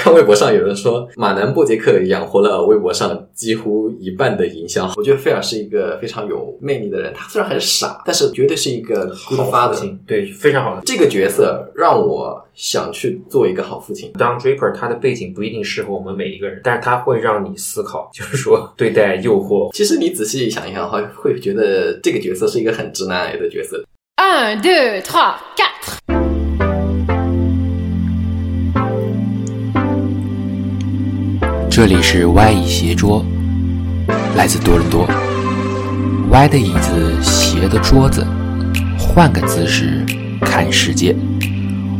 看微博上有人说，马南波杰克养活了微博上几乎一半的营销。我觉得菲尔是一个非常有魅力的人，他虽然很傻，但是绝对是一个好父。亲，对，非常好的。这个角色让我想去做一个好父亲。当 Draper 他的背景不一定适合我们每一个人，但是他会让你思考，就是说对待诱惑。其实你仔细想一想的话，会觉得这个角色是一个很直男癌的角色。Un, deux, trois, quatre. 这里是歪椅斜桌，来自多伦多。歪的椅子，斜的桌子，换个姿势看世界。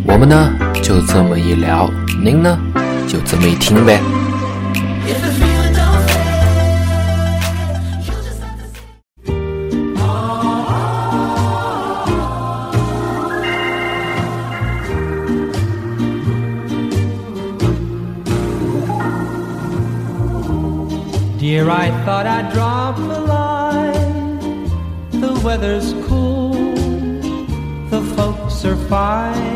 我们呢就这么一聊，您呢就这么一听呗。Dear, I thought I'd drop a line. The weather's cool, the folks are fine.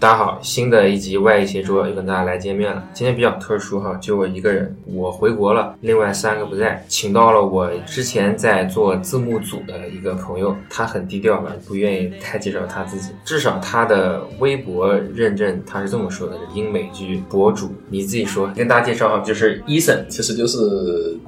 大家好，新的一集外一斜桌又跟大家来见面了。今天比较特殊哈，就我一个人，我回国了，另外三个不在，请到了我之前在做字幕组的一个朋友，他很低调了，不愿意太介绍他自己，至少他的微博认证他是这么说的：英美剧博主。你自己说，跟大家介绍哈，就是 Eason。其实就是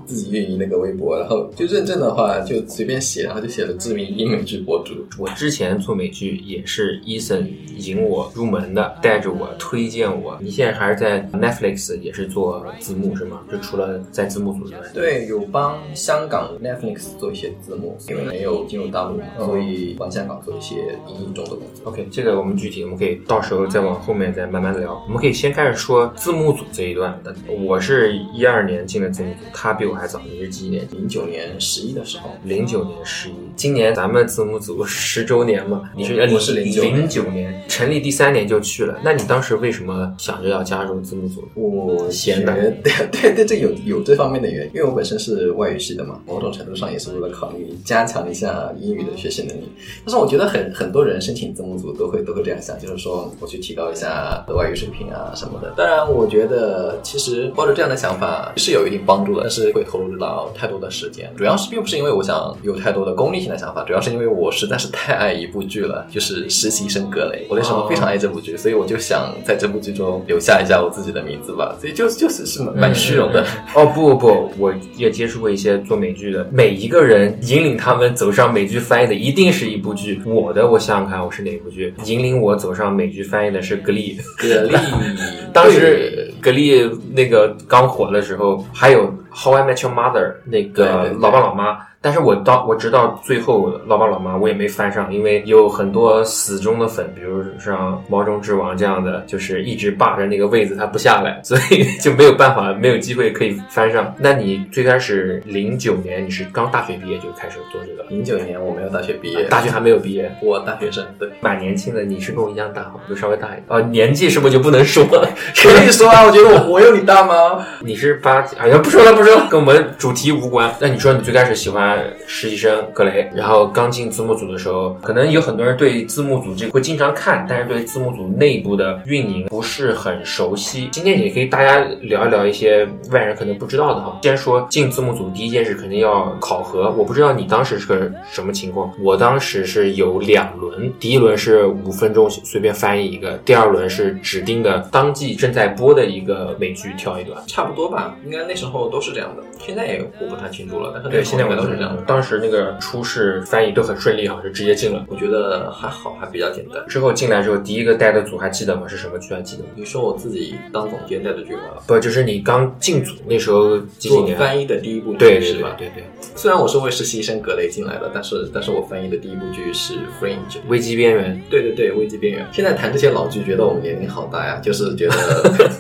自己运营那个微博，然后就认证的话就随便写，然后就写了知名英美剧博主。我之前做美剧也是 Eason 引我入门的，带着我推荐我。你现在还是在 Netflix 也是做字幕是吗？就除了在字幕组之外，对，有帮香港 Netflix 做一些字幕，因为没有进入大陆嘛，所以帮香港做一些英译中的工作。OK，这个我们具体我们可以到时候再往后面再慢慢聊。我们可以先开始说字幕组这一段的。我是一二年进的字幕组，他比我还早。你是几年？零九年十一的时候，零九年十一。今年咱们字幕组十周年嘛？你是我是零九年零九年成立第三年就去了。那你当时为什么想着要加入字幕组？我闲的 对对对，这有有这方面的原因，因为我本身是外语系的嘛，某种程度上也是为了考虑加强一下英语的学习能力。但是我觉得很很多人申请字幕组都会都会这样想，就是说我去提高一下外语水平啊什么的。当然，我觉得其实抱着这样的想法是有一定帮助的，但是会投入到太多的时间。主要是并不是因为我想有太多的功利性的想法，主要是因为我实在是太爱一部剧了，就是《实习生格雷》。我那时候非常爱这部剧，所以我就想在这部剧中留下一下我自己的名字吧。所以就就是是蛮蛮虚荣的。哦不不不，我也接触过一些做美剧的，每一个人引领他们走上美剧翻译的一定是一部剧。我的，我想想看，我是哪部剧？引领我走上美剧翻译的是《格力》。格力 当时格力那个刚火的时候，还有《How I Met Your Mother》那个老爸老妈。但是我到我直到最后《老爸老妈》我也没翻上，因为有很多死忠的粉，比如像毛中之王这样的，就是一直霸着那个位子他不下来，所以就没有办法，没有机会可以翻上。那你最开始零九年你是刚大学毕业就开始做这个，零九年我没有大学毕业，大学还没有毕业，我大学生，对，蛮年轻的。你是跟我一样大，就稍微大一点。哦，年纪是不是就不能说了？可以说啊，我觉得我我有你大吗？你是八几？哎呀，不说了，不 跟我们主题无关。那你说你最开始喜欢实习生格雷，然后刚进字幕组的时候，可能有很多人对字幕组这会经常看，但是对字幕组内部的运营不是很熟悉。今天也可以大家聊一聊一些外人可能不知道的哈。先说进字幕组第一件事肯定要考核，我不知道你当时是个什么情况。我当时是有两轮，第一轮是五分钟随便翻译一个，第二轮是指定的当季正在播的一个美剧挑一段。差不多吧，应该那时候都是这样的。现在也我不太清楚了，但是对，现在我都是这样的。当时那个初试翻译都很顺利哈，就直接进了。我觉得还好，还比较简单。之后进来之后，第一个带的组还记得吗？是什么剧？还记得吗？你说我自己当总监带的剧吗？不，就是你刚进组那时候几几做年？翻译的第一部剧对对对是吧？对对，虽然我是为实习生格雷进来的，但是但是我翻译的第一部剧是《Fringe》。危机边缘。对对对，危机边缘。现在谈这些老剧，觉得我们年龄好大呀，就是觉得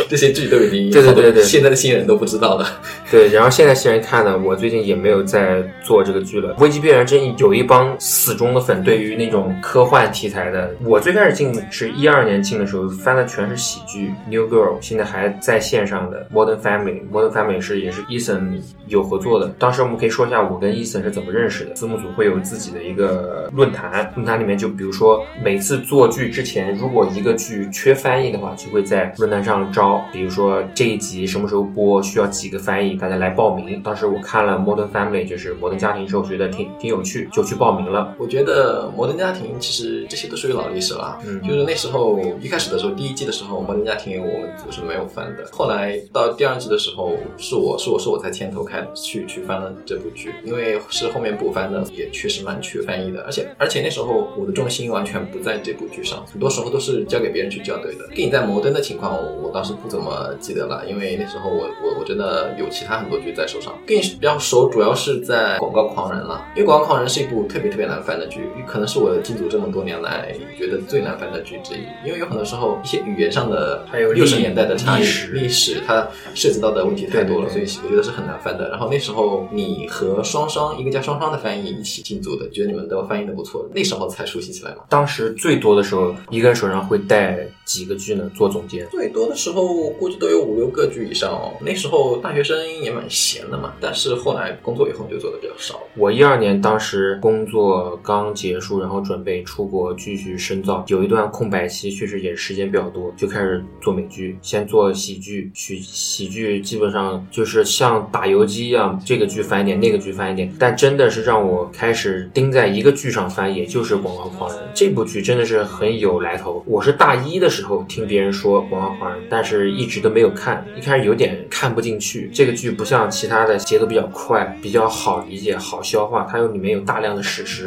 这些剧都已经对对对对现在的新人都不知道了。对，然后现在新人看呢，我最近也没有在做这个剧了。危机边缘真有一帮死忠的粉，对于那种科幻题材的，我最开始进是一二年进的时候翻的全是喜剧，New Girl，现在还在线上的 Modern Family，Modern Family 是也是 Ethan 有合作的。当时我们可以说一下我跟 Ethan 是怎么认识的。字幕组会有自己的一个论坛，论坛里面就比如说每次做剧之前，如果一个剧缺翻译的话，就会在论坛上招，比如说这一集什么时候播，需要几个翻译，大家来报名。当时我看了 Modern Family，就是摩登家庭之后，觉得挺挺有趣，就去报名了。我觉得《摩登家庭》其实这些都属于老历史了，嗯就是那时候一开始的时候，第一季的时候，《摩登家庭》我们组是没有翻的，后来到第二季的时候，是我是我是我才牵头开去去翻了这部剧，因为是后面补翻的，也确实蛮缺翻译的，而且而且那时候我的重心完全不在这部剧上，很多时候都是交给别人去校对的。电影在摩登的情况，我我倒是不怎么记得了，因为那时候我我我真的有其他很多剧在手上，跟你比较熟，主要是在《广告狂人》了，因为《广告狂人》是一部特别特别难翻的剧，可能是我进组这么多年来觉得最难翻的剧之一，因为有很多时候一些语言上的还有历六十年代的差异历史历史它涉及到的问题太多了，所以我觉得是很难翻的。然后那时候你和双双一个叫双双的翻译一起进组的，觉得你们都翻译的不错，那时候才熟悉起来嘛。当时最多的时候，一个人手上会带几个剧呢？做总监。最多的时候估计都有五六个剧以上哦。那时候大学生也蛮闲的嘛，但是后来工作以后就做的比较少。我一二年当时工作刚结束，然后准备出国继续深造，有一段空白期，确实也时间比较多，就开始做美剧，先做喜剧，喜喜剧基本上就是像打游击一样，这个剧翻一点，那个剧翻一点，但真的是让我开始盯在一个剧上翻，也就是《广告狂人》这部剧真的是很有来头。我是大一的时候听别人说《广告狂人》，但是一直都没有看，一开始有点看不进去。这个剧不像其他的节奏比较快，比较好理解、好消化，它又里面有大量的史实。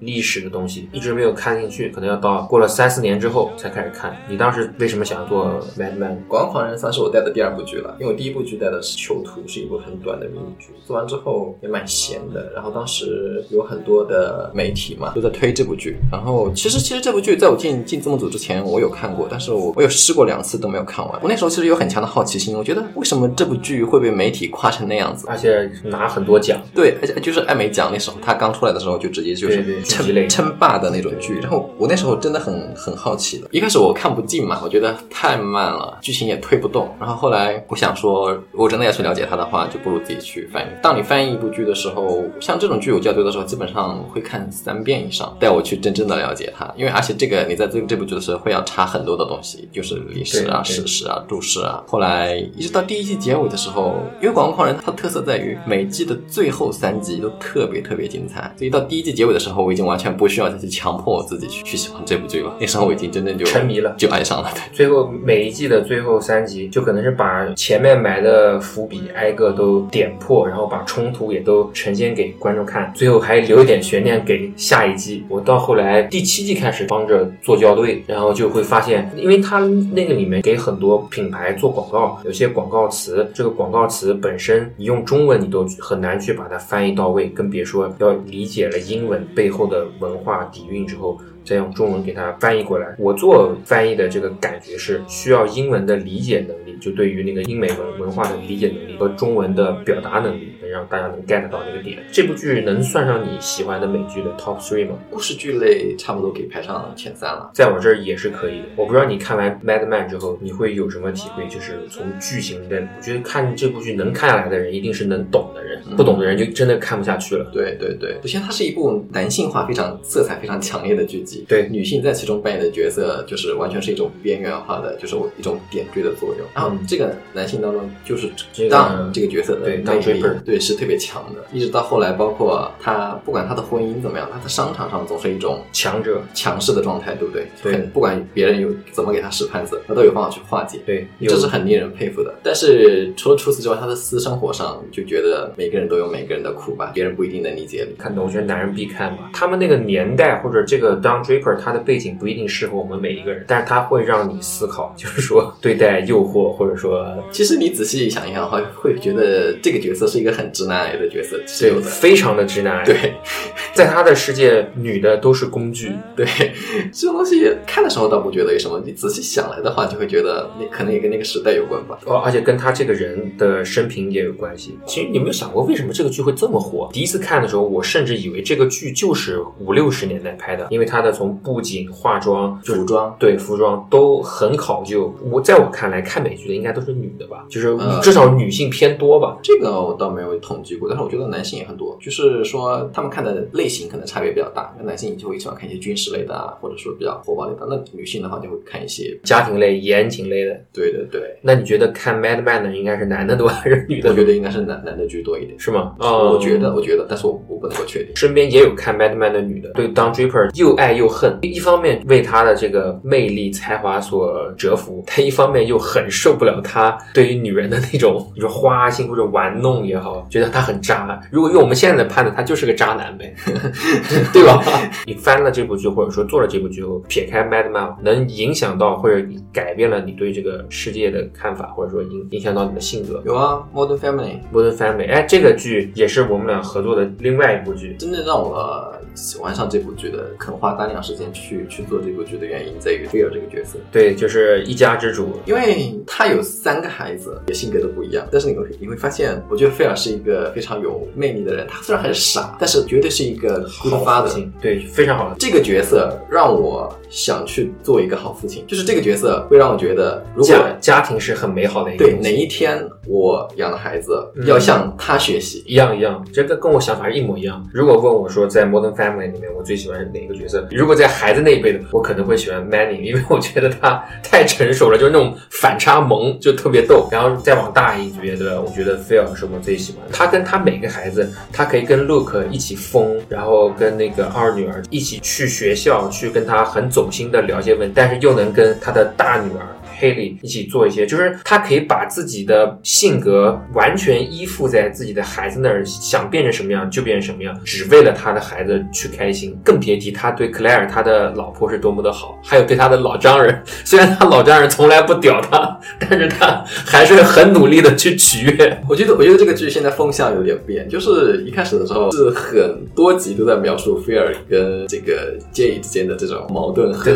历史的东西一直没有看进去，可能要到过了三四年之后才开始看。你当时为什么想要做 Madman？《广告狂人》算是我带的第二部剧了，因为我第一部剧带的是《囚徒》，是一部很短的迷你剧。做完之后也蛮闲的，然后当时有很多的媒体嘛都在推这部剧。然后其实其实这部剧在我进进字幕组之前我有看过，但是我我有试过两次都没有看完。我那时候其实有很强的好奇心，我觉得为什么这部剧会被媒体夸成那样子？而且拿很多奖，对，而且就是艾美奖那时候，他刚出来的时候就直接就是称称霸的那种剧。然后我那时候真的很很好奇的，一开始我看不进嘛，我觉得太慢了，剧情也推不动。然后后来我想说，我真的要去了解它的话，就不如自己去翻译。当你翻译一部剧的时候，像这种剧我校对的时候，基本上会看三遍以上，带我去真正的了解它。因为而且这个你在这这部剧的时候会要查很多的东西，就是历史啊、史实啊、注释啊。后来一直到第一季结尾的时候，因为《广告狂人》它的特色在于每季的最后三集都特别特别精彩，所以到第一季结尾的时候，我已经完全不需要再去强迫我自己去去喜欢这部剧了。那时候我已经真正就沉迷了就爱上了。对。最后每一季的最后三集，就可能是把前面埋的伏笔挨个都点破，然后把冲突也都呈现给观众看，最后还留一点悬念给下一季。我到后来第七季开始帮着做校对，然后就会发现，因为它那个里面给很多品牌做广告，有些广告词，这个广告词本身你用中文你都很难去把它翻译到位，更别说要理解了英文背后的文化底蕴之后。再用中文给它翻译过来。我做翻译的这个感觉是需要英文的理解能力，就对于那个英美文文化的理解能力和中文的表达能力，让大家能 get 到那个点。这部剧能算上你喜欢的美剧的 top three 吗？故事剧类差不多可以排上前三了。在我这儿也是可以的。我不知道你看完《Mad Men》之后，你会有什么体会？就是从剧情的，我觉得看这部剧能看下来的人，一定是能懂的人，不懂的人就真的看不下去了。对对对，首先它是一部男性化非常色彩非常强烈的剧集，对女性在其中扮演的角色就是完全是一种边缘化的，就是一种点缀的作用。然后这个男性当中就是这个当这个角色的对魅 Don 力对是特别强的，一直到后来，包括他不管他的婚姻怎么样，他在商场上总是一种强者，强势的状态，对不对？对很不管别人有怎么给他使绊子，他都有办法去化解。对，这是很令人佩服的。但是除了除此之外，他的私生活上就觉得每个人都有每个人的苦吧，别人不一定能理解你。看懂，我觉得男人必看吧。他们那个年代或者这个 Don Draper，他的背景不一定适合我们每一个人，但是他会让你思考，就是说对待诱惑，或者说其实你仔细想一想的话，会觉得这个角色是一个很直男癌的角色是对有，的。非常的直男癌。对 在他的世界，女的都是工具。对，这东西看的时候倒不觉得有什么，你仔细想来的话，就会觉得那可能也跟那个时代有关吧。哦，而且跟他这个人的生平也有关系。其实你有没有想过，为什么这个剧会这么火？第一次看的时候，我甚至以为这个剧就是五六十年代拍的，因为它的从布景、化妆、就是服装对服装都很考究。我在我看来，看美剧的应该都是女的吧，就是呃至少女性偏多吧。这个我倒没有统计过，但是我觉得男性也很多，就是说他们看的类型可能差别比较大。那男性就会喜欢看一些军事类的啊，或者说比较火爆类的。那女性的话就会看一些，家庭类、言情类的，对对对，那你觉得看 Mad Men 的应该是男的多还是女的？我觉得应该是男男的居多一点。是吗？哦我觉得，我觉得，但是我我不能够确定。身边也有看 Mad Men 的女的，对 Don Draper 又爱又恨。一方面为他的这个魅力才华所折服，但一方面又很受不了他对于女人的那种，你 说花心或者玩弄也好，觉得他很渣。如果用我们现在的判断，他就是个渣男呗，对吧？你翻了这部剧，或者说做了这部剧后，撇开 Madman，能影响到或者改变了你对这个世界的看法，或者说影影响到你的性格。有啊，《Modern Family》Modern Family，哎，这个剧也是我们俩合作的另外一部剧。真的让我喜欢上这部剧的，肯花大量时间去去做这部剧的原因在于菲尔这个角色，对，就是一家之主。因为他有三个孩子，也性格都不一样，但是你会你会发现，我觉得菲尔是一个非常有魅力的人。他虽然很傻，但是绝对是一个好父。亲，对，非常好的。这个角色让我想去做一个好父亲，就是这个角色会让我觉得，如果家家庭是很美好的一个对哪一天我养的孩子嗯要向他学习，一样一样，这个跟我想法是一模一样。如果问我说在 Modern Family 里面我最喜欢哪个角色，如果在孩子那一辈的，我可能会喜欢 Manny，因为我觉得他太成熟了，就是那种反差萌就特别逗。然后再往大一级对吧？我觉得 Phil 是我最喜欢的。他跟他每个孩子，他可以跟 Luke 一起疯，然后跟那个二女儿一起去学校，去跟他很走心的聊些问题，但是又能跟他的大女儿。黑莉一起做一些，就是他可以把自己的性格完全依附在自己的孩子那儿，想变成什么样就变成什么样，只为了他的孩子去开心。更别提他对克莱尔他的老婆是多么的好，还有对他的老丈人，虽然他老丈人从来不屌他，但是他还是很努力的去取悦。我觉得，我觉得这个剧现在风向有点变，就是一开始的时候是很多集都在描述菲尔跟这个杰伊之间的这种矛盾和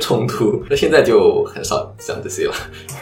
冲突，那现在就很少讲这些了。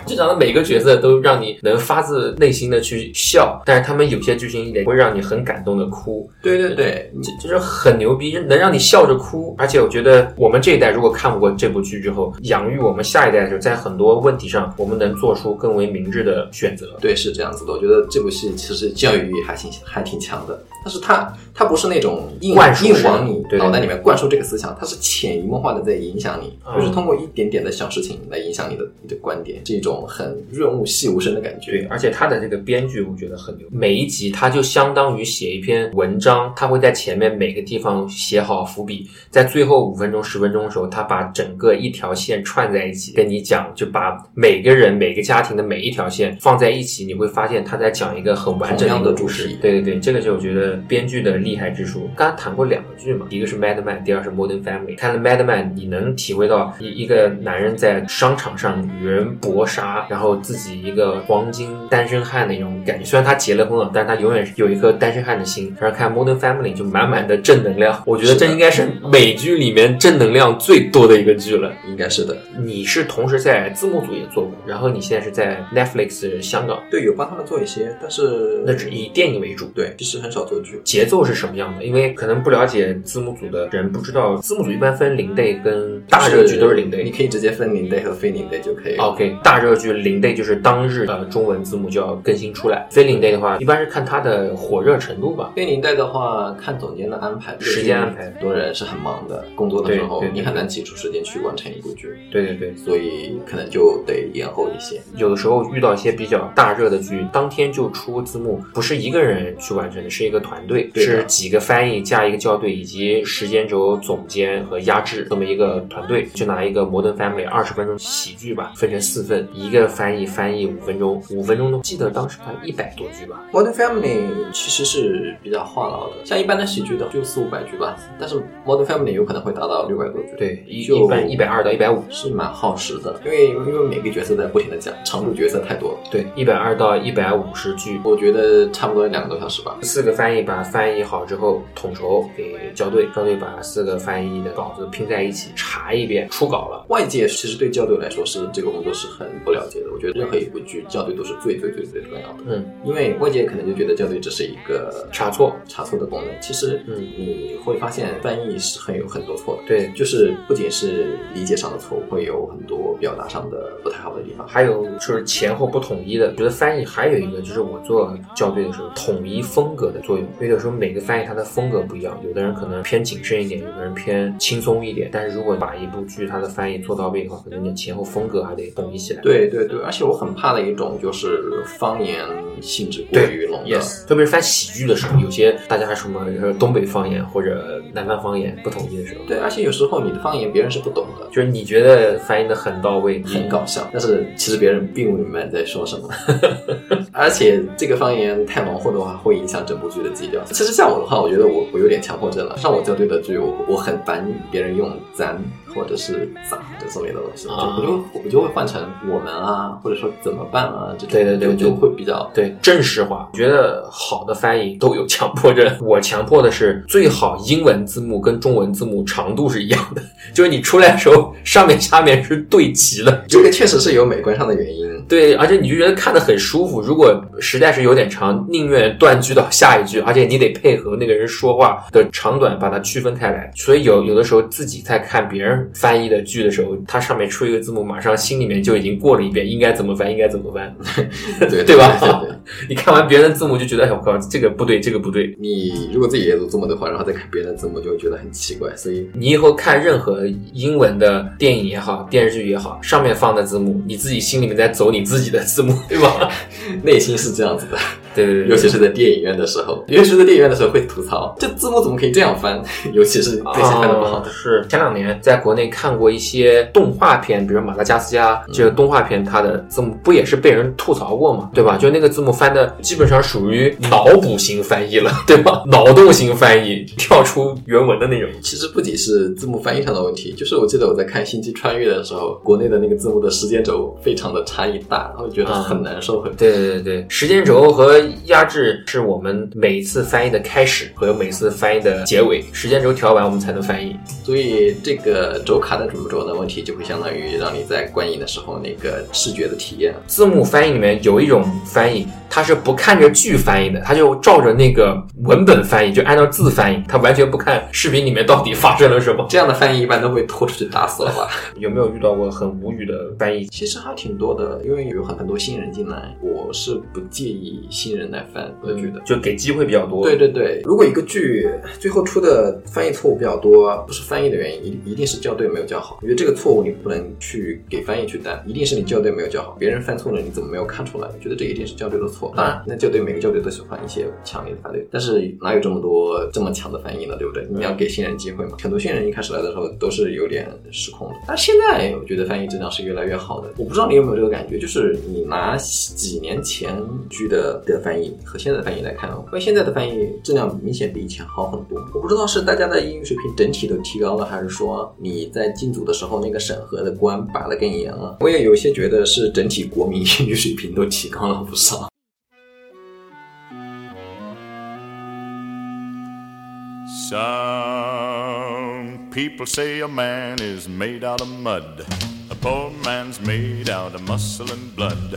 剧场的每个角色都让你能发自内心的去笑，但是他们有些剧情也会让你很感动的哭。对对对，就就是很牛逼，能让你笑着哭。而且我觉得我们这一代如果看过这部剧之后，养育我们下一代的时候，在很多问题上，我们能做出更为明智的选择。对，是这样子的。我觉得这部戏其实教育意义还挺还挺强的，但是它它不是那种硬灌输式硬往你对对脑袋里面灌输这个思想，它是潜移默化的在影响你，嗯。就是通过一点点的小事情来影响你的你的观点，是一种很润物细无声的感对，觉。而且他的这个编剧我觉得很牛，每一集他就相当于写一篇文章，他会在前面每个地方写好伏笔，在最后五分钟、十分钟的时候，他把整个一条线串在一起，跟你讲，就把每个人、每个家庭的每一条线放在一起，你会发现他在讲一个很完整的一个故事。对对对，这个就我觉得编剧的厉害之处。刚刚谈过两个剧嘛，一个是 Mad Men，第二是 Modern Family。看了 Mad Men，你能体会到一一个男人在商场上与人搏杀，然后自己一个黄金单身汉的那种感觉。虽然他结了婚了，但是他永远有一颗单身汉的心。然后看 Modern Family 就满满的正能量，我觉得这应该是美剧里面正能量最多的一个剧了。应该是的，你是同时在字幕组也做过，然后你现在是在 Netflix 香港，对，有帮他们做一些，但是那只以电影为主。对，其实很少做剧。节奏是什么样的？因为可能不了解字幕组的人不知道，字幕组一般分零 day 跟大热剧都是零 day。你可以直接分零 day 和非零 day 就可以。OK，大热剧零 day 就是当日呃中文字幕就要更新出来，非零 day 的话，一般是看它的火热程度吧。非零 day 的话，看总监的安排，时间安排很多人是很忙的，工作的时候你很难挤出时间去完成一部剧，对对对，所以可能就得延后一些。有的时候遇到一些比较大热的剧，当天就出字幕，不是一个人去完成的，是一个团队，对是几个翻译加一个校对以及时间轴总监和压制这么一个团队。就拿一个《Modern Family》二十分钟喜剧吧，分成四份，一个翻译翻译五分钟，五分钟都记得当时翻一百多句吧。Modern Family 其实是比较话痨的，像一般的喜剧的就四五百句吧，但是 Modern Family 有可能会达到六百多句。对，一般一百二到一百五。是蛮耗时的，因为因为每个角色在不停的讲，长度角色太多了，对，一百二到一百五十句。我觉得差不多两个多小时吧。四个翻译把翻译好之后统筹给校对，校对把四个翻译的稿子拼在一起查一遍，初稿了。外界其实对校对来说是这个工作是很不了解的，我觉得任何一部剧校对都是最最最最重要的。嗯，因为外界可能就觉得校对只是一个查错查错的功能，其实嗯你会发现翻译是很有很多错的。对，就是不仅是理解上的错误，会有很多表达上的不太好的地方。还有就是前后不统一的，我觉得翻译还有一个就是我做校对的时候，统一风格的作用。有时候每个翻译它的风格不一样，有的人可能偏谨慎一点，有的人偏轻松一点。但是如果把一部剧它的翻译做到位的话，可能你前后风格还得统一起来。对对对，而且我很怕的一种就是方言性质过于浓的。，yes，特别是翻喜剧的时候，有些大家什么呃东北方言或者南方方言不统一的时候，对，而且有时候你的方言别人是不懂的，就是你觉得翻译的很到位，很搞笑，但是其实别人并不明白你在说什么。而且这个方言太浓厚的话，会影响整部剧的基调。其实像我的话，我觉得我我有点强迫症了。像我校对的剧，我我很烦别人用咱或者是咋的这类的东西，就啊我就我就会换成我们啊，或者说怎么办啊，这种对对对就会比较对正式化。我觉得好的翻译都有强迫症，我强迫的是最好英文字幕跟中文字幕长度是一样的，就是你出来的时候上面下面是对齐的。这个确实是有美观上的原因。对，而且你就觉得看的很舒服。如果实在是有点长，宁愿断句到下一句，而且你得配合那个人说话的长短，把它区分开来。所以有有的时候自己在看别人翻译的剧的时候，它上面出一个字幕，马上心里面就已经过了一遍，应该怎么翻，应该怎么翻，对 对吧对对对 你看完别人的字幕就觉得，哎我靠，这个不对，这个不对。你如果自己也读字幕的话，然后再看别人的字幕，就会觉得很奇怪。所以你以后看任何英文的电影也好，电视剧也好，上面放的字幕，你自己心里面在走你自己的字幕，对吧？内心是这样子的。对对对，尤其是在电影院的时候，尤其是在电影院的时候会吐槽，这字幕怎么可以这样翻？尤其是那些翻的不好的。啊是前两年在国内看过一些动画片，比如《马达加斯加》这个动画片，它的字幕不也是被人吐槽过吗？对吧？就那个字幕翻的基本上属于脑补型翻译了，对吧？脑洞型翻译，跳出原文的那种。其实不仅是字幕翻译上的问题，就是我记得我在看《星际穿越》的时候，国内的那个字幕的时间轴非常的差异大，然后觉得很难受。很对对对对，时间轴和压制是我们每次翻译的开始和每次翻译的结尾，时间轴调完我们才能翻译。所以这个轴卡的准不准的问题，就会相当于让你在观影的时候那个视觉的体验。字幕翻译里面有一种翻译，它是不看着剧翻译的，它就照着那个文本翻译，就按照字翻译，它完全不看视频里面到底发生了什么。这样的翻译一般都会拖出去打死了吧？有没有遇到过很无语的翻译？其实还挺多的，因为有很很多新人进来，我是不介意新人来翻我的剧的。就给机会比较多。对对对，如果一个剧最后出的翻译错误比较多，不是翻译的原因，一一定是校对没有校好。我觉得这个错误你不能去给翻译去担，一定是你校对没有校好。别人犯错了，你怎么没有看出来？我觉得这一定是校对的错。当然，那校对每个校对都喜欢一些强烈的翻译，但是哪有这么多这么强的翻译呢？对不对？你要给新人机会嘛。很多新人一开始来的时候都是有点失控的，但现在我觉得翻译质量是越来越好的。我不知道你有没有这个感觉，就是你拿几年前剧的的翻译和现在的翻译来看，我发现现在的翻译质量明显比以前好很多。我不知道是大家的英语水平整体都提高了，还是说你在进组的时候那个审核的关把得更严了。我也有些觉得是整体国民英语水平都提高了不少。Some people say a man is made out of mud. A poor man's made out of muscle and blood.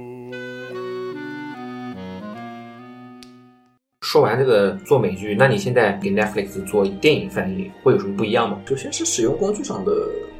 说完这个做美剧，那你现在给 Netflix 做电影翻译会有什么不一样吗？首先是使用工具上的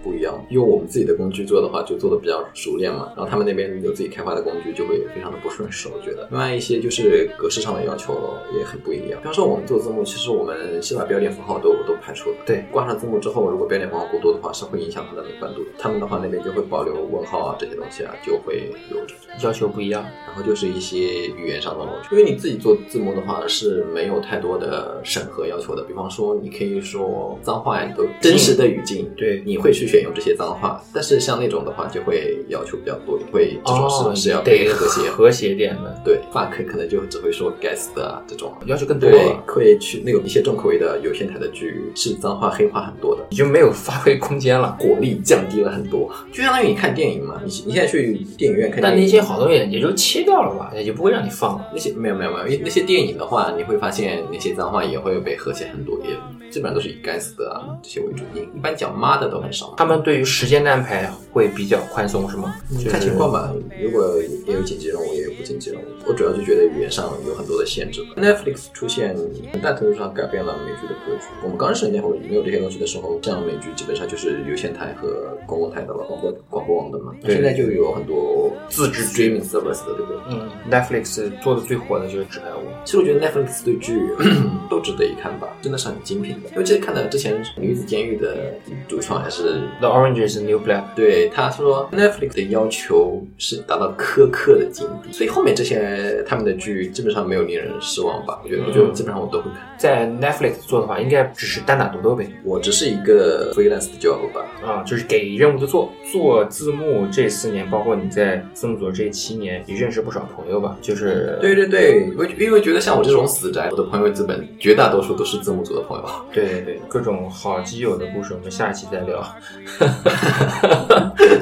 不一样，用我们自己的工具做的话，就做的比较熟练嘛。然后他们那边有自己开发的工具，就会非常的不顺手，我觉得。另外一些就是格式上的要求也很不一样。比方说我们做字幕，其实我们先把标点符号都都排除了。对挂上字幕之后，如果标点符号过多的话，是会影响它的美观度的。他们的话那边就会保留问号啊这些东西啊，就会有要求不一样。然后就是一些语言上的东西，因为你自己做字幕的话是没有太多的审核要求的。比方说，你可以说脏话，你都真实的语境，对你会去选用这些脏话。但是像那种的话，就会要求比较多，会这种是、哦是要得和谐。和谐点的，对，fuck 可能就只会说 guess 的啊这种。要求更多对了，，会去那有一些重口味的有线台的剧是脏话黑话很多的。已经没有发挥空间了。火力降低了很多，就相当于你看电影嘛，你你现在去电影院看电影，但那些好东西也就切掉了吧，也就不会让你放了。那些没有没有没有，因为那些电影的话，你会发现那些脏话也会被和谐很多，也基本上都是以该死的啊这些为主，你一般讲妈的都很少。他们对于时间的安排会比较宽松，是吗？就是看情况吧，如果也有紧急任务，也有不紧急任务。我主要就觉得语言上有很多的限制。Netflix 出现很大程度上改变了美剧的格局。我们刚认识那会儿没有这些东西的时候，像美剧基本上就是有线台和公共台的了，广播广播网的嘛。现在就有很多自制 streaming service 的，对不对？嗯，Netflix 做的最火的就是《纸牌屋》。其实我觉得 Netflix 对剧 都值得一看吧，真的是很精品的。尤其是看到之前女子监狱的主创还是 The Orange is New Black。对他说 Netflix 的要求是达到苛刻的境地，所以后面这些他们的剧基本上没有令人失望吧？我觉得，我觉得基本上我都会看。在 Netflix 做的话，应该只是单打独斗呗。我只是一个 freelance 的 job 吧，啊，就是给任务就做。做字幕这四年，包括你在字幕组这七年，你认识不少朋友吧？就是对对对，我因为觉得像我这种死宅，我的朋友基本绝大多数都是字幕组的朋友。对对对，各种好基友的故事，我们下期再聊。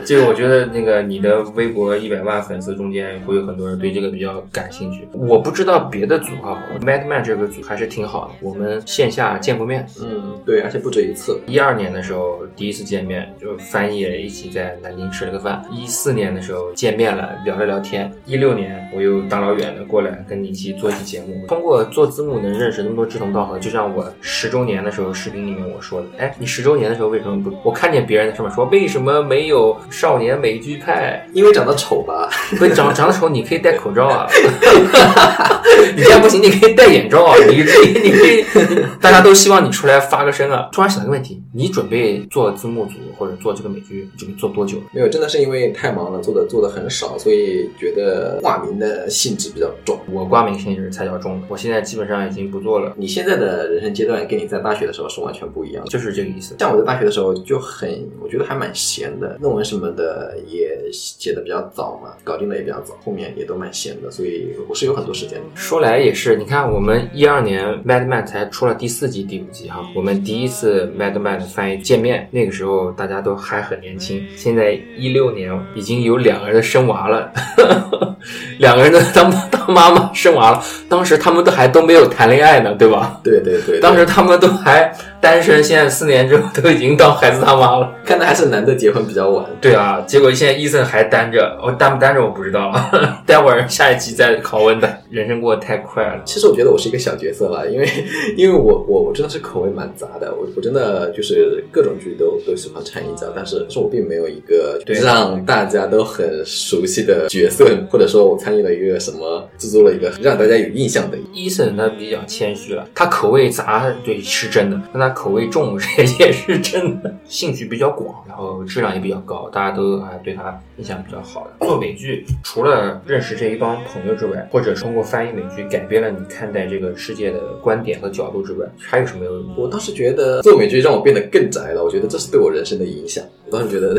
这个我觉得那个你的微博一百万粉丝中间会有很多人对这个比较感兴趣。我不知道别的组哈，Madman 这个组还是挺好的，我们线下见过面。嗯，对，而且不止一次。一二年的时候第一次见面，就翻译一起在南京吃了个饭。一四年的时候见面了，聊了聊天。一六年我又大老远的过来跟你一起做一期节目。通过做字幕能认识那么多志同道合，就像我十周年的时候视频里面我说的，哎，你十周年的时候为什么不？我看见别人在上面说为什么没有少年美剧派？因为长得丑吧？不是长长得丑，你可以戴口罩啊。你这样不行，你可以戴眼罩啊。你可以你可以，大家都希望你出来发个声啊。突然想到个问题，你准备做字幕组或者做这个美剧，准备做多久？没有，真的是因为太忙了，做的做的很少，所以觉得挂名的性质比较重。我挂名性质才叫重，我现在基本上已经不做了，你现在的人生阶段跟你在大学的时候是完全不一样的。就是这个意思。像我在大学的时候就很，我觉得还蛮闲的，论文什么的也写的比较早嘛，搞定的也比较早，后面也都蛮闲的，所以我是有很多时间的。说来也是，你看我们一二年 Madman 才出了第四季、第五季哈，我们第一次 Madman 翻译见面，那个时候大家都还很年轻，现在一六年已经有两个人生娃了，两个人都当当妈妈生娃了，当时他们都还都没有谈恋爱呢，对吧？对对对，当时他们都还单身，现在四年之后都已经当孩子他妈了。看来还是男的结婚比较晚。对啊，结果现在伊森还单着，我、单不单着我不知道，待会儿下一期再拷问他。人生过得太快了，其实我觉得我是一个小角色了，因为因为我我我真的是口味蛮杂的，我我真的就是各种剧都都喜欢掺一脚，但是是我并没有一个对让大家都很熟悉的角色，或者说我参与了一个什么制作了一个让大家有印象的。伊森他比较谦虚了，他口味杂对是真的，但他口味重 这也是真的，兴趣比较广，然后质量也比较高，大家都啊对他印象比较好的。做美剧除了认识这一帮朋友之外，或者通过翻译美剧改变了你看待这个世界的观点和角度之外，还有什么有？我当时觉得做美剧让我变得更宅了，我觉得这是对我人生的影响。我当时觉得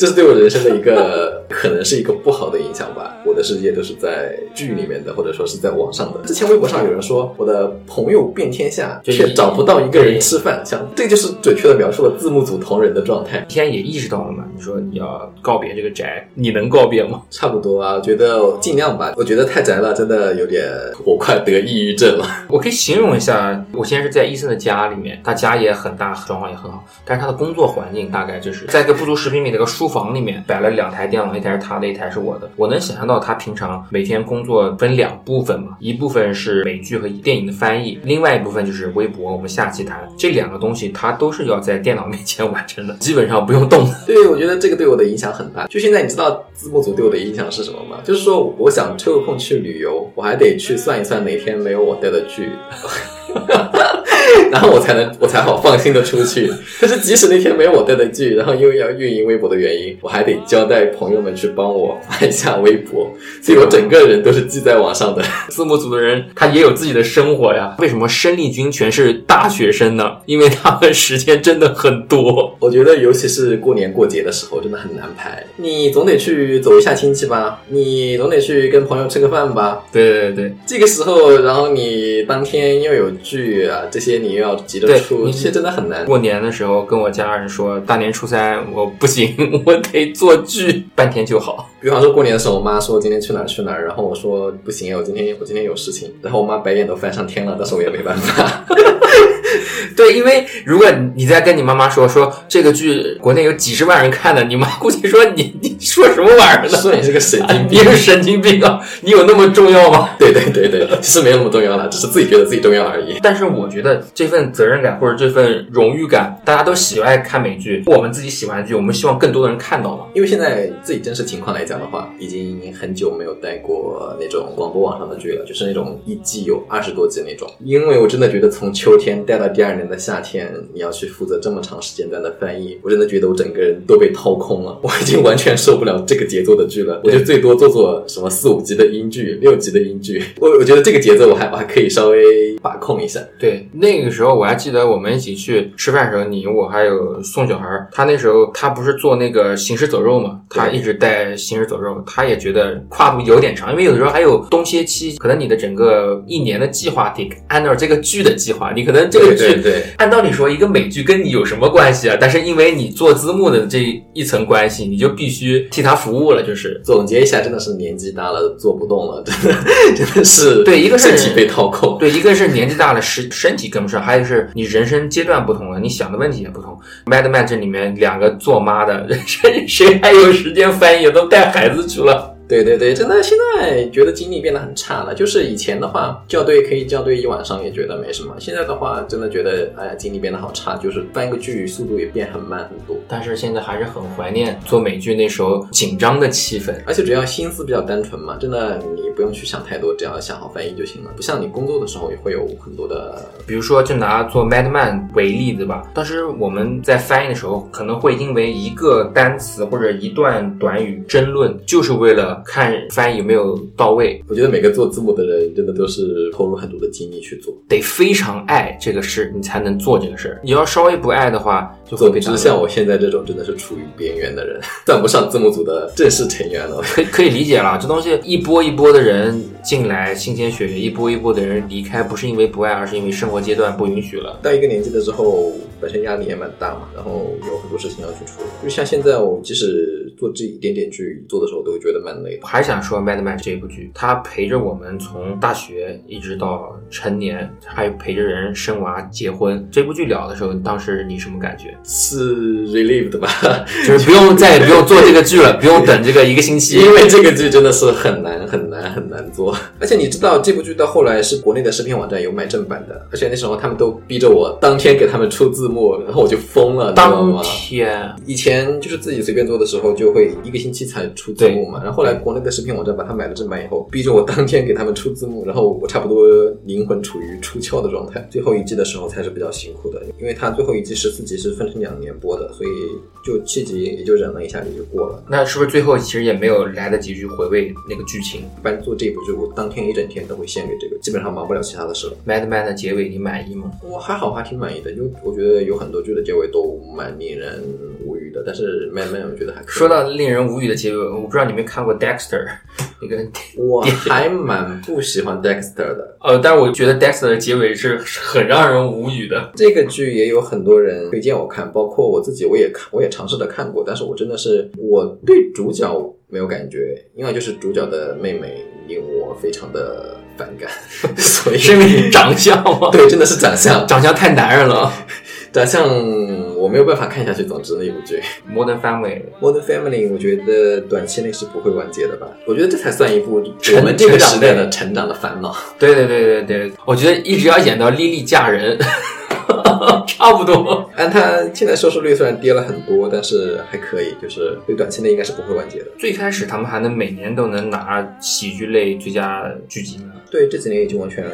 这是对我人生的一个可能是一个不好的影响吧。我的世界都是在剧里面的，或者说是在网上的。之前微博上有人说我的朋友遍天下，却找不到一个人吃饭，像这就是准确的描述了字幕组同人的状态。现在也意识到了嘛？你说你要告别这个宅，你能告别吗？差不多啊，我觉得尽量吧。我觉得太宅了，真的有点，我快得抑郁症了。我可以形容一下，我现在是在伊森的家里面，他家也很大，状况也很好，但是他的工作环境大概就是在一个不足十平米的一个书房里面摆了两台电脑，一台是他的，一台是我的。我能想象到他平常每天工作分两部分嘛，一部分是美剧和电影的翻译，另外一部分就是微博。我们下期谈这两个东西，他都是要在电脑面前完成的，基本上不用动。对，我觉得这个对我的影响很大。就现在，你知道字幕组对我的影响是什么吗？就是说，我想抽个空去旅游，我还得去算一算哪天没有我带的剧。然后我才能我才好放心的出去。但是即使那天没有我带的剧，然后因为要运营微博的原因，我还得交代朋友们去帮我发一下微博，所以我整个人都是记在网上的。字幕组的人他也有自己的生活呀。为什么生力军全是大学生呢？因为他们时间真的很多。我觉得尤其是过年过节的时候，真的很难排。你总得去走一下亲戚吧，你总得去跟朋友吃个饭吧。对对对，这个时候，然后你当天又有剧啊，这些你又要急着出，你这些真的很难。过年的时候跟我家人说，大年初三我不行，我得做剧，半天就好。比方说过年的时候，我妈说今天去哪儿去哪儿，然后我说不行，我今天我今天有事情，然后我妈白眼都翻上天了，但是我也没办法。对，因为如果你在跟你妈妈说说这个剧国内有几十万人看的，你妈估计说你你说什么玩意儿呢？说你是个神经病你病。是神经病啊！你有那么重要吗？对对对对，其实没有那么重要了，只是自己觉得自己重要而已。但是我觉得这份责任感或者这份荣誉感，大家都喜爱看美剧，我们自己喜欢的剧，我们希望更多的人看到嘛。因为现在自己真实情况来讲的话，已经很久没有带过那种广播网上的剧了，就是那种一季有二十多集那种。因为我真的觉得从秋天带到第二年的夏天，你要去负责这么长时间段的翻译，我真的觉得我整个人都被掏空了，我已经完全受不了这个节奏的剧了。我就最多做做什么四五集的英剧、六集的英剧，我我觉得这个节奏我还我还可以稍微把控一下。对，那个时候我还记得我们一起去吃饭的时候，你我还有宋小孩，他那时候他不是做那个行尸走肉嘛，他一直带行尸走肉，他也觉得跨度有点长，因为有的时候还有冬歇期，可能你的整个一年的计划得按照这个剧的计划，你可能这个对剧对对按道理说一个美剧跟你有什么关系啊？但是因为你做字幕的这一层关系，你就必须替他服务了，就是。总结一下，真的是年纪大了做不动了，真的真的是对一个是身体被掏空。对，一个是年纪大了，身身体跟不上，还有是你人生阶段不同了，你想的问题也不同。Mad Man 这里面两个做妈的，谁谁还有时间翻译？都带孩子去了。对对对，真的现在觉得精力变得很差了。就是以前的话，校对可以校对一晚上，也觉得没什么。现在的话，真的觉得哎呀，精力变得好差，就是翻一个剧速度也变很慢很多。但是现在还是很怀念做美剧那时候紧张的气氛。而且只要心思比较单纯嘛，真的你不用去想太多，只要想好翻译就行了。不像你工作的时候也会有很多的比如说，就拿做 Mad Man 为例子吧。当时我们在翻译的时候，可能会因为一个单词或者一段短语争论，就是为了看翻译有没有到位，我觉得每个做字幕的人真的都是投入很多的精力去做。得非常爱这个事，你才能做这个事儿。你要稍微不爱的话，就会总之，像我现在这种真的是处于边缘的人，算不上字幕组的正式成员了。可以可以理解了，这东西一波一波的人进来，新鲜血液；一波一波的人离开，不是因为不爱，而是因为生活阶段不允许了。到一个年纪的时候，本身压力也蛮大嘛，然后有很多事情要去处理。就像现在，我即使做这一点点剧做的时候，都会觉得蛮累的我。还想说《Mad Men》这部剧，它陪着我们从大学一直到成年，还陪着人生娃、结婚。这部剧聊的时候，当时你什么感觉？是 relieved 吧？就是不用 再也不用做这个剧了，不用等这个一个星期。因为这个剧真的是很难很难很难做，而且你知道这部剧到后来是国内的视频网站有卖正版的，而且那时候他们都逼着我当天给他们出字幕，然后我就疯了，知道当？天，以前就是自己随便做的时候，就会一个星期才出字幕嘛。然后后来国内的视频网站把它买了正版以后，逼着我当天给他们出字幕，然后我差不多灵魂处于出窍的状态。最后一季的时候才是比较辛苦的，因为它最后一季十四集是分成两年播的，所以就七集也就忍了一下也就过了。那是不是最后其实也没有来得及去回味那个剧情一般做这部剧，我当天一整天都会献给这个，基本上忙不了其他的事了。？Mad Men 的结尾你满意吗？我还好，还挺满意的，因为我觉得有很多剧的结尾都蛮令人无语语的，但是 Mad Men 我觉得还可以。说到令人无语的结尾，我不知道你们看过 Dexter 那个，我还蛮不喜欢 Dexter 的，呃，但是我觉得 Dexter 的结尾是很让人无语的。这个剧也有很多人推荐我看，包括我自己，我也看，我也尝试的看过，但是我真的是我对主角没有感觉，因为就是主角的妹妹令我非常的反感，所以是因为你长相吗？对，真的是长相，长相太男人了。长相我没有办法看下去。总之那一部剧 Modern Family，《Modern Family 》，我觉得短期内是不会完结的吧？我觉得这才算一部我们这个时代的成长的烦恼。对对对对对，我觉得一直要演到莉莉嫁人，差不多。但它现在收视率虽然跌了很多，但是还可以，就是对短期内应该是不会完结的。最开始他们还能每年都能拿喜剧类最佳剧集呢。对，这几年已经完全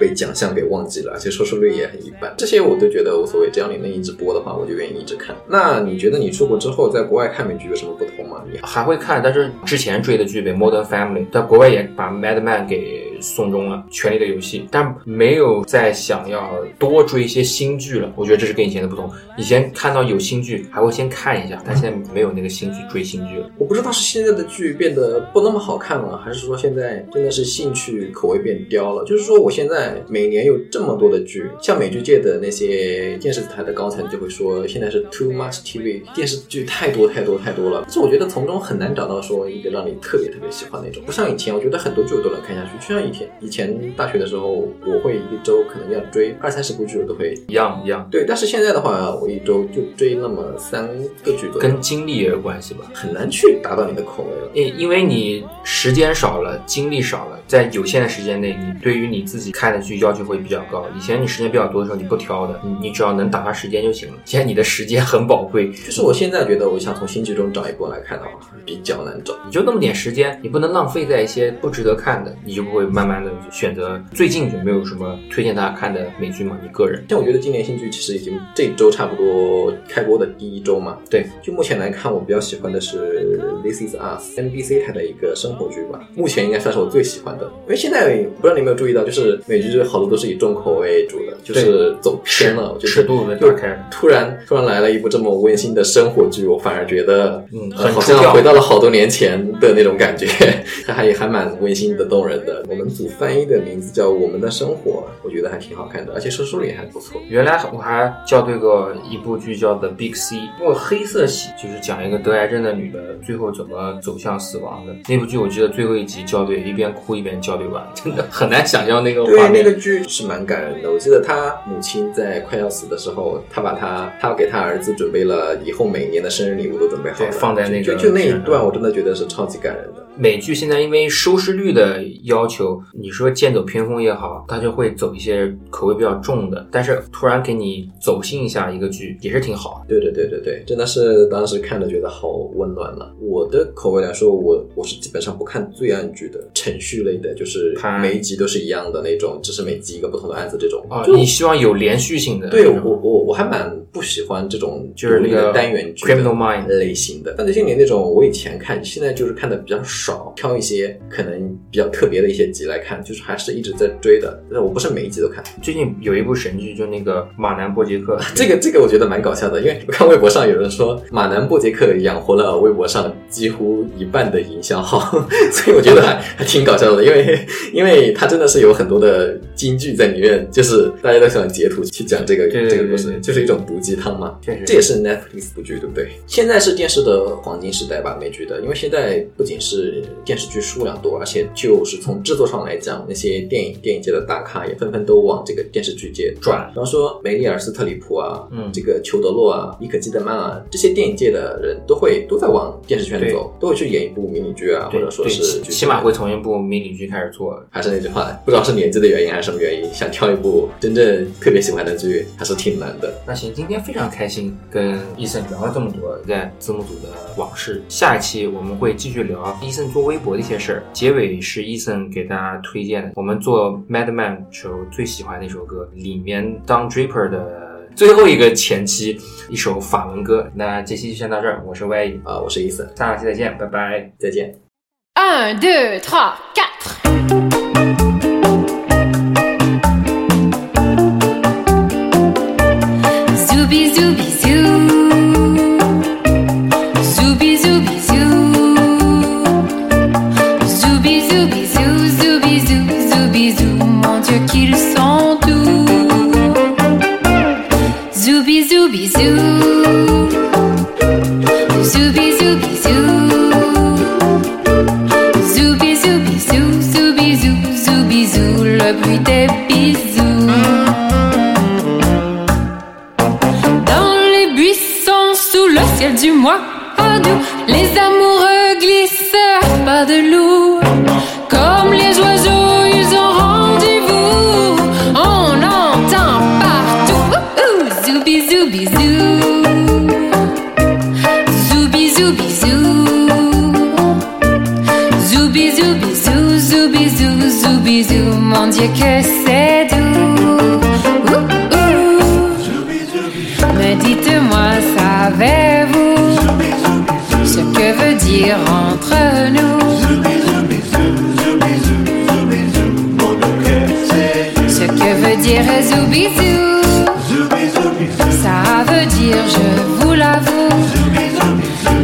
被奖项给忘记了，而且收视率也很一般。这些我都觉得无所谓，只要你能一直播的话，我就愿意一直看。那你觉得你出国之后在国外看美剧有什么不同吗？你还会看，但是之前追的剧呗，《Modern Family》在国外也把《Mad Men》给送终了，《权力的游戏》，但没有再想要多追一些新剧了。我觉得这是跟以前的不同。以前看到有新剧还会先看一下，但现在没有那个心去追新剧了。我不知道是现在的剧变得不那么好看了，还是说现在真的是兴趣口味变刁了？就是说，我现在每年有这么多的剧，像美剧界的那些电视台的高层就会说，现在是 too much TV，电视剧太多太多太多了。但是我觉得从中很难找到说一个让你特别特别喜欢那种，不像以前，我觉得很多剧我都能看下去。就像以前以前大学的时候，我会一周可能要追二三十部剧，我都会。一样一样，对，但是现在的话，我一周就追那么三个剧左右，跟精力也有关系吧。很难去达到你的口味了。因因为你时间少了，精力少了，在有限的时间内，你对于你自己看的剧要求会比较高。以前你时间比较多的时候，你不挑的，你你只要能打发时间就行了。现在你的时间很宝贵，就是我现在觉得，我想从新剧中找一部来看的话，比较难找。你就那么点时间，你不能浪费在一些不值得看的，你就不会慢慢的选择。最近有没有什么推荐大家看的美剧吗？你个人？像我觉得今年新剧其实已经这周差不多开播的第一周嘛，对，就目前来看，我比较喜欢的是《This Is Us》NBC 台的一个生活剧吧，目前应该算是我最喜欢的。因为现在不知道你有没有注意到，就是美剧好多都是以重口味为主的，就是走偏了。我觉得尺度被就打开。突然突然来了一部这么温馨的生活剧，我反而觉得嗯呃好像回到了好多年前的那种感觉，还还蛮温馨的、动人的。我们组翻译的名字叫《我们的生活》，我觉得还挺好看的，而且收视率还不错。原来我还校对过一部剧叫《The Big C》，不过黑色系就是讲一个得癌症的女的最后怎么走向死亡的那部剧。我记得最后一集校对，一边哭一边校对完，真的很难想象那个画对，那。个剧是蛮感人的。我记得他母亲在快要死的时候，他把他他给他儿子准备了以后每年的生日礼物都准备好了，放在那个就就那一段，我真的觉得是超级感人的。美剧现在因为收视率的要求，你说剑走偏锋也好，它就会走一些口味比较重的，但是突然给你走心一下一个剧也是挺好。对对对对对，真的是当时看着觉得好温暖了。我的口味来说，我我是基本上不看罪案剧的，程序类的，就是看每一集都是一样的那种，只是每集一个不同的案子这种。啊，就你希望有连续性的对我我我还蛮不喜欢这种就是那个单元剧 Criminal Mind 类型的。犯罪心理那种，我以前看，现在就是看的比较少，挑一些可能比较特别的一些集来看，就是还是一直在追的。但我不是每一集都看。最近有一部神剧，就那个马南波杰克，这个这个我觉得蛮搞笑的，因为我看微博上有人说马南波杰克养活了微博上几乎一半的营销号，所以我觉得还还挺搞笑的，因为 因为他真的是有很多的金句在里面，就是大家都喜欢截图去讲这个对对对这个故事对，对就是一种毒鸡汤嘛。确实这也是 Netflix 部剧，对不对？现在是电视的黄金时代吧，美剧的，因为现在不仅是电视剧数量多，而且就是从制作上来讲，那些电影电影界的大咖也纷纷都往这个电视剧界转比方说梅丽尔·斯特里普啊，嗯这个裘德洛啊，伊可基德曼啊，这些电影界的人都会都在往电视圈走，都会去演一部迷你剧啊，或者说，是起起码会从一部迷你剧开始做。还是那句话，不知道是年纪的原因还是什么原因，想挑一部真正特别喜欢的剧还是挺难的。那行，今天非常开心跟伊森聊了这么多在字幕组的往事。下一期我们会继续聊伊森做微博的一些事儿。结尾是伊森给大家推荐的，我们做 Madman 时候最喜欢的一首歌，里面 Don Draper 的最后一个前期一首法文歌。那这期就先到这儿，我是 Y，啊，我是伊森，下期再见，拜拜。再见。1, 2, 3, 4. entre nous. Ce que veut dire zoubizou, ça veut dire je vous l'avoue.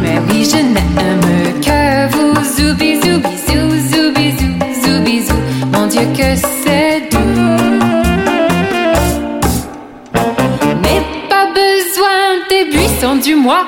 Mais oui, je n'aime que vous, zoubi zoubizou, zoubizou. Mon Dieu, que c'est doux. N'est pas besoin des buissons du mois